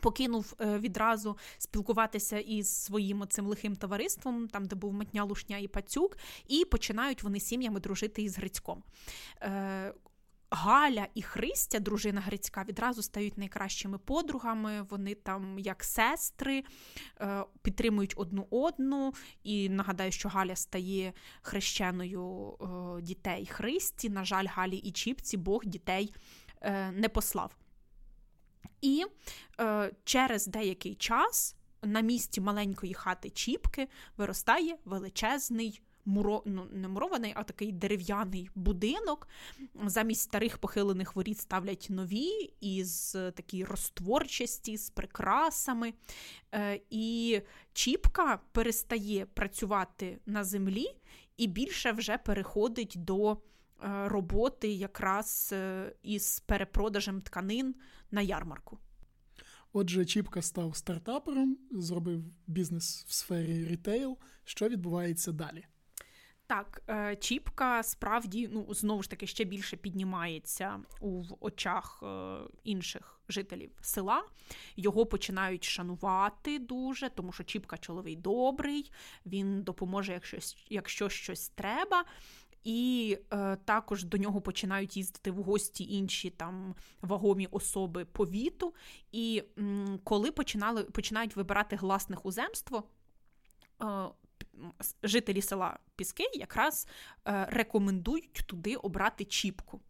Покинув е, відразу спілкуватися із своїм цим лихим товариством, там де був Матня Лушня і Пацюк, і починають вони сім'ями дружити із Грицьком. Галя і Христя, дружина Грицька, відразу стають найкращими подругами. Вони там як сестри е, підтримують одну одну. І нагадаю, що Галя стає хрещеною е, дітей Христі. На жаль, Галі і Чіпці Бог дітей е, не послав. І через деякий час на місці маленької хати Чіпки виростає величезний муро, ну, не мурований, а такий дерев'яний будинок. Замість старих похилених воріт ставлять нові із такій розтворчості, з прикрасами. Е, І Чіпка перестає працювати на землі і більше вже переходить до. Е, роботи якраз е, із перепродажем тканин на ярмарку. Отже, Чіпка став стартапером, зробив бізнес в сфері рітейл. Що відбувається далі? Так, е, Чіпка справді ну знову ж таки ще більше піднімається у очах е, інших жителів села. Його починають шанувати дуже, тому що Чіпка чоловий добрий, він допоможе, якщо, якщо щось треба. І е, також до нього починають їздити в гості інші там вагомі особи повіту. І м, коли починали починають вибирати гласних у земство, е, жителі села Піски якраз е, рекомендують туди обрати Чіпку.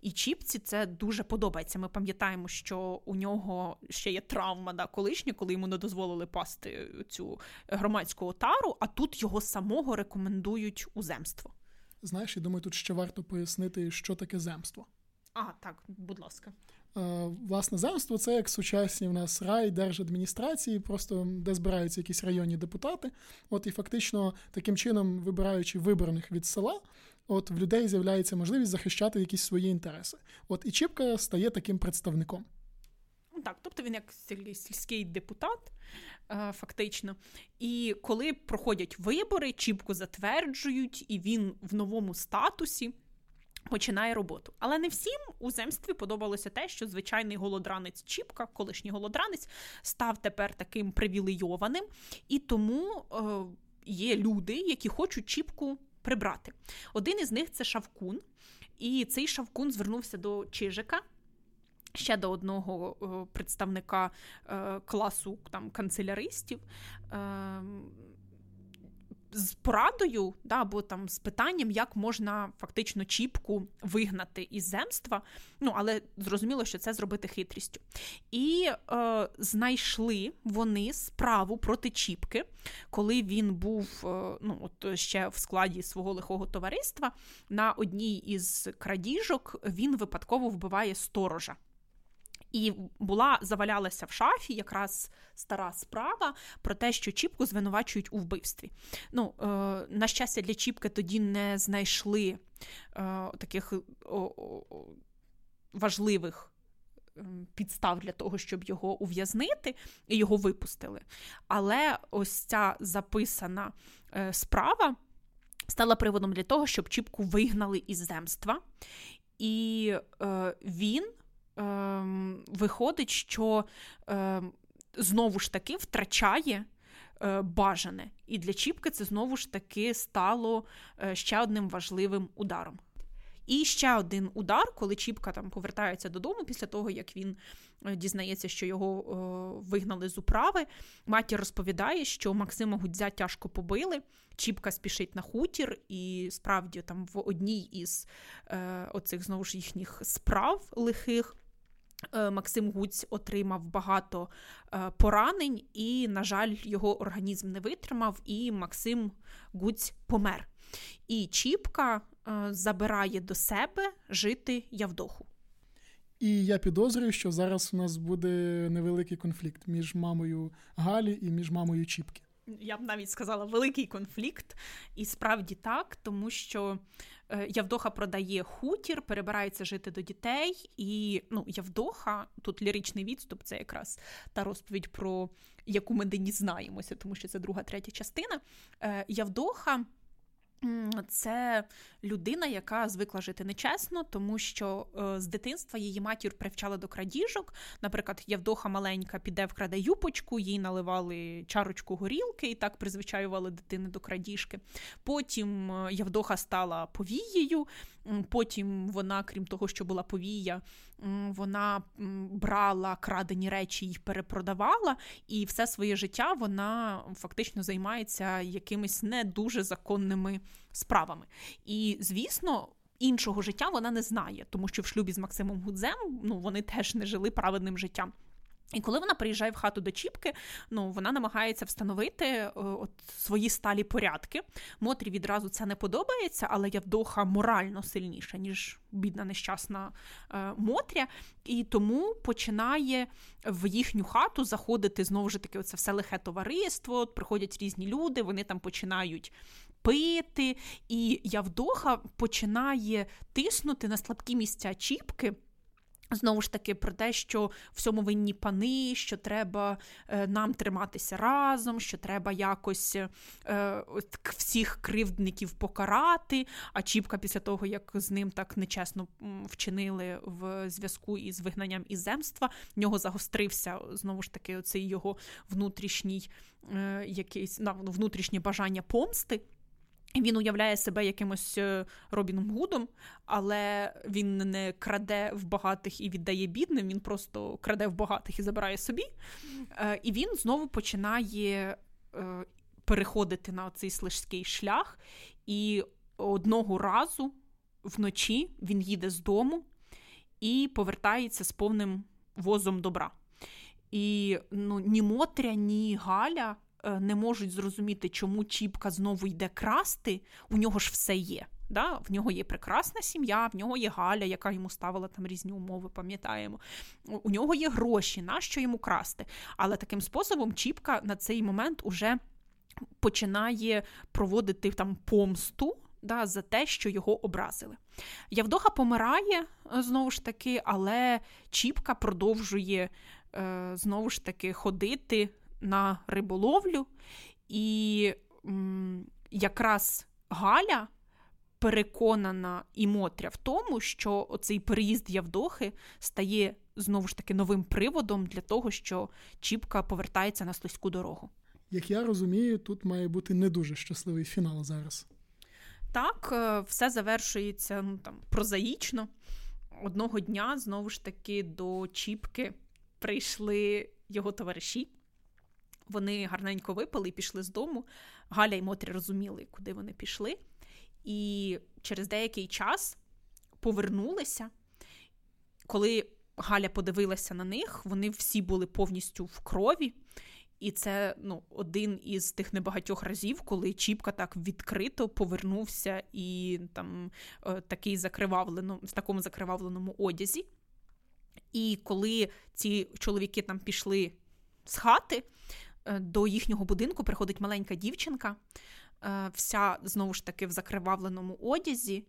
І Чіпці це дуже подобається. Ми пам'ятаємо, що у нього ще є травма да, колишня, коли йому не дозволили пасти цю громадську отару, а тут його самого рекомендують у земство. Знаєш, я думаю, тут ще варто пояснити, що таке земство. А, так, будь ласка. Е, власне, земство це як сучасні в нас рай держадміністрації, просто де збираються якісь районні депутати. От і фактично таким чином, вибираючи вибраних від села, от в людей з'являється можливість захищати якісь свої інтереси. От і Чіпка стає таким представником. Ну, так, тобто він як сільський депутат, е, фактично. І коли проходять вибори, Чіпку затверджують, і він в новому статусі починає роботу. Але не всім у земстві подобалося те, що звичайний голодранець Чіпка, колишній голодранець, став тепер таким привілейованим, і тому е, є люди, які хочуть Чіпку прибрати. Один із них це Шавкун, і цей Шавкун звернувся до Чижика. ще до одного представника класу там канцеляристів. З порадою, да, або там з питанням, як можна фактично чіпку вигнати із земства. Ну, але зрозуміло, що це зробити хитрістю. І е, знайшли вони справу проти Чіпки, коли він був е, ну, от ще в складі свого лихого товариства. На одній із крадіжок він випадково вбиває сторожа. І була завалялася в шафі якраз стара справа про те, що Чіпку звинувачують у вбивстві. Ну, е, На щастя, для Чіпки тоді не знайшли е, таких о, о, важливих. Ем, підстав для того, щоб його ув'язнити, і його випустили. Але ось ця записана е, справа стала приводом для того, щоб Чіпку вигнали із земства, і е, він ем, виходить, що ем, знову ж таки втрачає. Е, бажане. І для Чіпки це знову ж таки стало е, ще одним важливим ударом. І ще один удар, коли Чіпка там повертається додому після того, як він е, дізнається, що його о, вигнали з управи. Матір розповідає, що Максима Гудзя тяжко побили. Чіпка спішить на хутір, і справді там в одній із е, оцих знову ж їхніх справ лихих. Е, Максим Гуць отримав багато е, поранень, і, на жаль, його організм не витримав, і Максим Гуць помер. І Чіпка е, забирає до себе жити Явдоху. І я підозрюю, що зараз у нас буде невеликий конфлікт між мамою Галі і між мамою Чіпки. Я б навіть сказала великий конфлікт, і справді так, тому що Е, Явдоха продає хутір, перебирається жити до дітей, і ну, Явдоха, тут ліричний відступ, це якраз та розповідь, про яку ми дізнаємося, тому що це друга, третя частина. Е, Явдоха це людина, яка звикла жити нечесно, тому що е, з дитинства її матір привчала до крадіжок. Наприклад, Явдоха маленька піде вкраде юпочку, їй наливали чарочку горілки і так призвичаювали дитини до крадіжки. Потім е, Явдоха стала повією, Потім вона, крім того, що була повія, вона брала крадені речі і перепродавала, і все своє життя вона фактично займається якимись не дуже законними справами. І, звісно. Іншого життя вона не знає, тому що в шлюбі з Максимом Гудзем ну вони теж не жили праведним життям. І коли вона приїжджає в хату до Чіпки, ну вона намагається встановити е, от свої сталі порядки. Мотрі відразу це не подобається, але Явдоха морально сильніша, ніж бідна нещасна е, Мотря, і тому починає в їхню хату заходити знову ж таки оце все лихе товариство. Приходять різні люди, вони там починають. Пити, і Явдоха починає тиснути на слабкі місця Чіпки. Знову ж таки, про те, що всьому винні пани, що треба е, нам триматися разом, що треба якось е, всіх кривдників покарати. А Чіпка, після того, як з ним так нечесно вчинили в зв'язку із вигнанням із земства, в нього загострився знову ж таки оцей його внутрішній е, якийсь внутрішнє бажання помсти. Він уявляє себе якимось е, Робіном Гудом, але він не краде в багатих і віддає бідним, він просто краде в багатих і забирає собі. Е, і він знову починає е, переходити на цей служський шлях. І одного разу вночі він їде з дому і повертається з повним возом добра. І ну, ні Мотря, ні Галя не можуть зрозуміти, чому Чіпка знову йде красти, у нього ж все є. Да? В нього є прекрасна сім'я, в нього є Галя, яка йому ставила там різні умови, пам'ятаємо. У нього є гроші, нащо йому красти? Але таким способом Чіпка на цей момент уже починає проводити там помсту. Да, За те, що його образили. Явдоха помирає знову ж таки, але Чіпка продовжує е, знову ж таки ходити на риболовлю, і м, якраз Галя переконана і Мотря в тому, що оцей переїзд Явдохи стає знову ж таки новим приводом для того, що Чіпка повертається на слизьку дорогу. Як я розумію, тут має бути не дуже щасливий фінал зараз. Так, е, все завершується ну, там, прозаїчно. одного дня знову ж таки до Чіпки прийшли його товариші. Вони гарненько випали і пішли з дому. Галя і Мотрі розуміли, куди вони пішли. І через деякий час повернулися. Коли Галя подивилася на них, вони всі були повністю в крові. І це ну, один із тих небагатьох разів, коли Чіпка так відкрито повернувся і там е, такий закривавлено, в такому закривавленому одязі. І коли ці чоловіки там пішли з хати, до їхнього будинку приходить маленька дівчинка, е, вся знову ж таки в закривавленому одязі,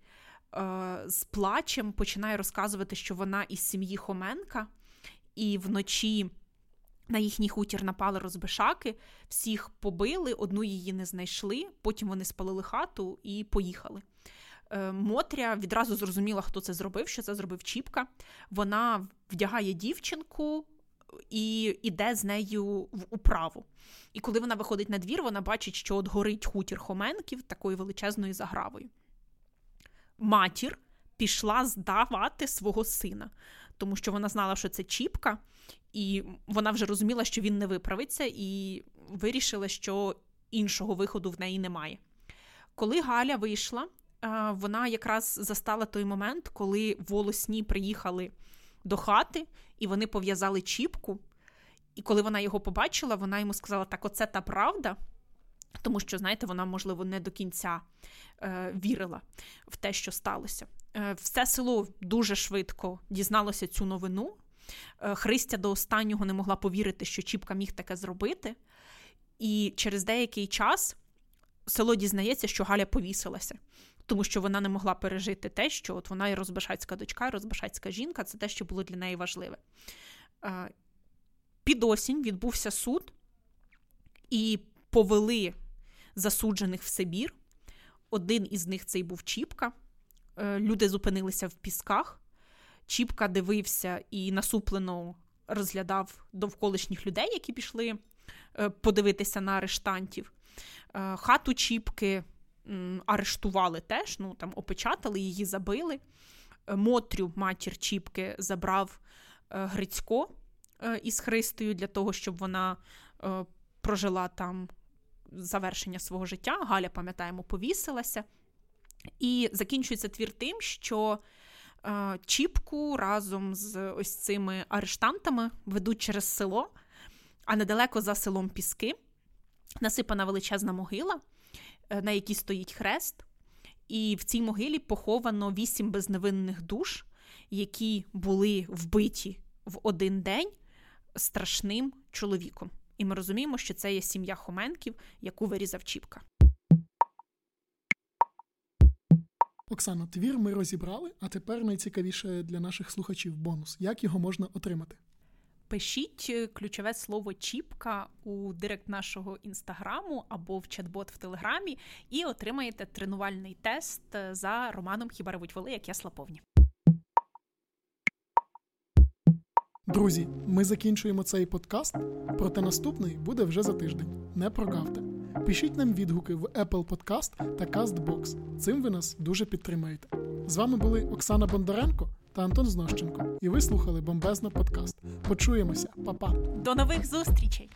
з плачем починає розказувати, що вона із сім'ї Хоменка, і вночі. На їхній хутір напали розбишаки, всіх побили, одну її не знайшли. Потім вони спалили хату і поїхали. Е, Мотря відразу зрозуміла, хто це зробив, що це зробив Чіпка. Вона вдягає дівчинку і йде з нею в управу. І коли вона виходить на двір, вона бачить, що от горить хутір Хоменків такою величезною загравою. Матір пішла здавати свого сина, тому що вона знала, що це Чіпка. І вона вже розуміла, що він не виправиться, і вирішила, що іншого виходу в неї немає. Коли Галя вийшла, вона якраз застала той момент, коли волосні приїхали до хати, і вони пов'язали чіпку. І коли вона його побачила, вона йому сказала: так, оце та правда. Тому що, знаєте, вона, можливо, не до кінця е, вірила в те, що сталося. Е, Все село дуже швидко дізналося цю новину. Е, Христя до останнього не могла повірити, що Чіпка міг таке зробити. І через деякий час село дізнається, що Галя повісилася, тому що вона не могла пережити те, що от вона і розбашацька дочка, і розбашацька жінка це те, що було для неї важливе. Е, під осінь відбувся суд, і повели засуджених в Сибір. Один із них цей був Чіпка. Е, люди зупинилися в пісках. Чіпка дивився і насуплено розглядав довколишніх людей, які пішли е, подивитися на арештантів. Хату Чіпки арештували теж, ну там опечатали, її забили. Е, Мотрю, матір Чіпки, забрав Грицько із Христою для того, щоб вона прожила там завершення свого життя. Галя, пам'ятаємо, повісилася. І закінчується твір тим, що Чіпку разом з ось цими арештантами ведуть через село, а недалеко за селом Піски насипана величезна могила, е, на якій стоїть хрест. І в цій могилі поховано вісім безневинних душ, які були вбиті в один день страшним чоловіком. І ми розуміємо, що це є сім'я Хоменків, яку вирізав Чіпка. Оксано, твір ми розібрали, а тепер найцікавіше для наших слухачів бонус. Як його можна отримати? Пишіть е, ключове слово Чіпка у директ нашого інстаграму або в чат-бот в Телеграмі і отримаєте тренувальний тест е, за романом Хіба ревуть воли, як я слаповні. Друзі, ми закінчуємо цей подкаст, проте наступний буде вже за тиждень. Не прогавте. Пишіть нам відгуки в Apple Podcast та CastBox. Цим ви нас дуже підтримаєте. З вами були Оксана Бондаренко та Антон Знощенко. І ви слухали бомбезно подкаст. Почуємося, Па-па! До нових зустрічей!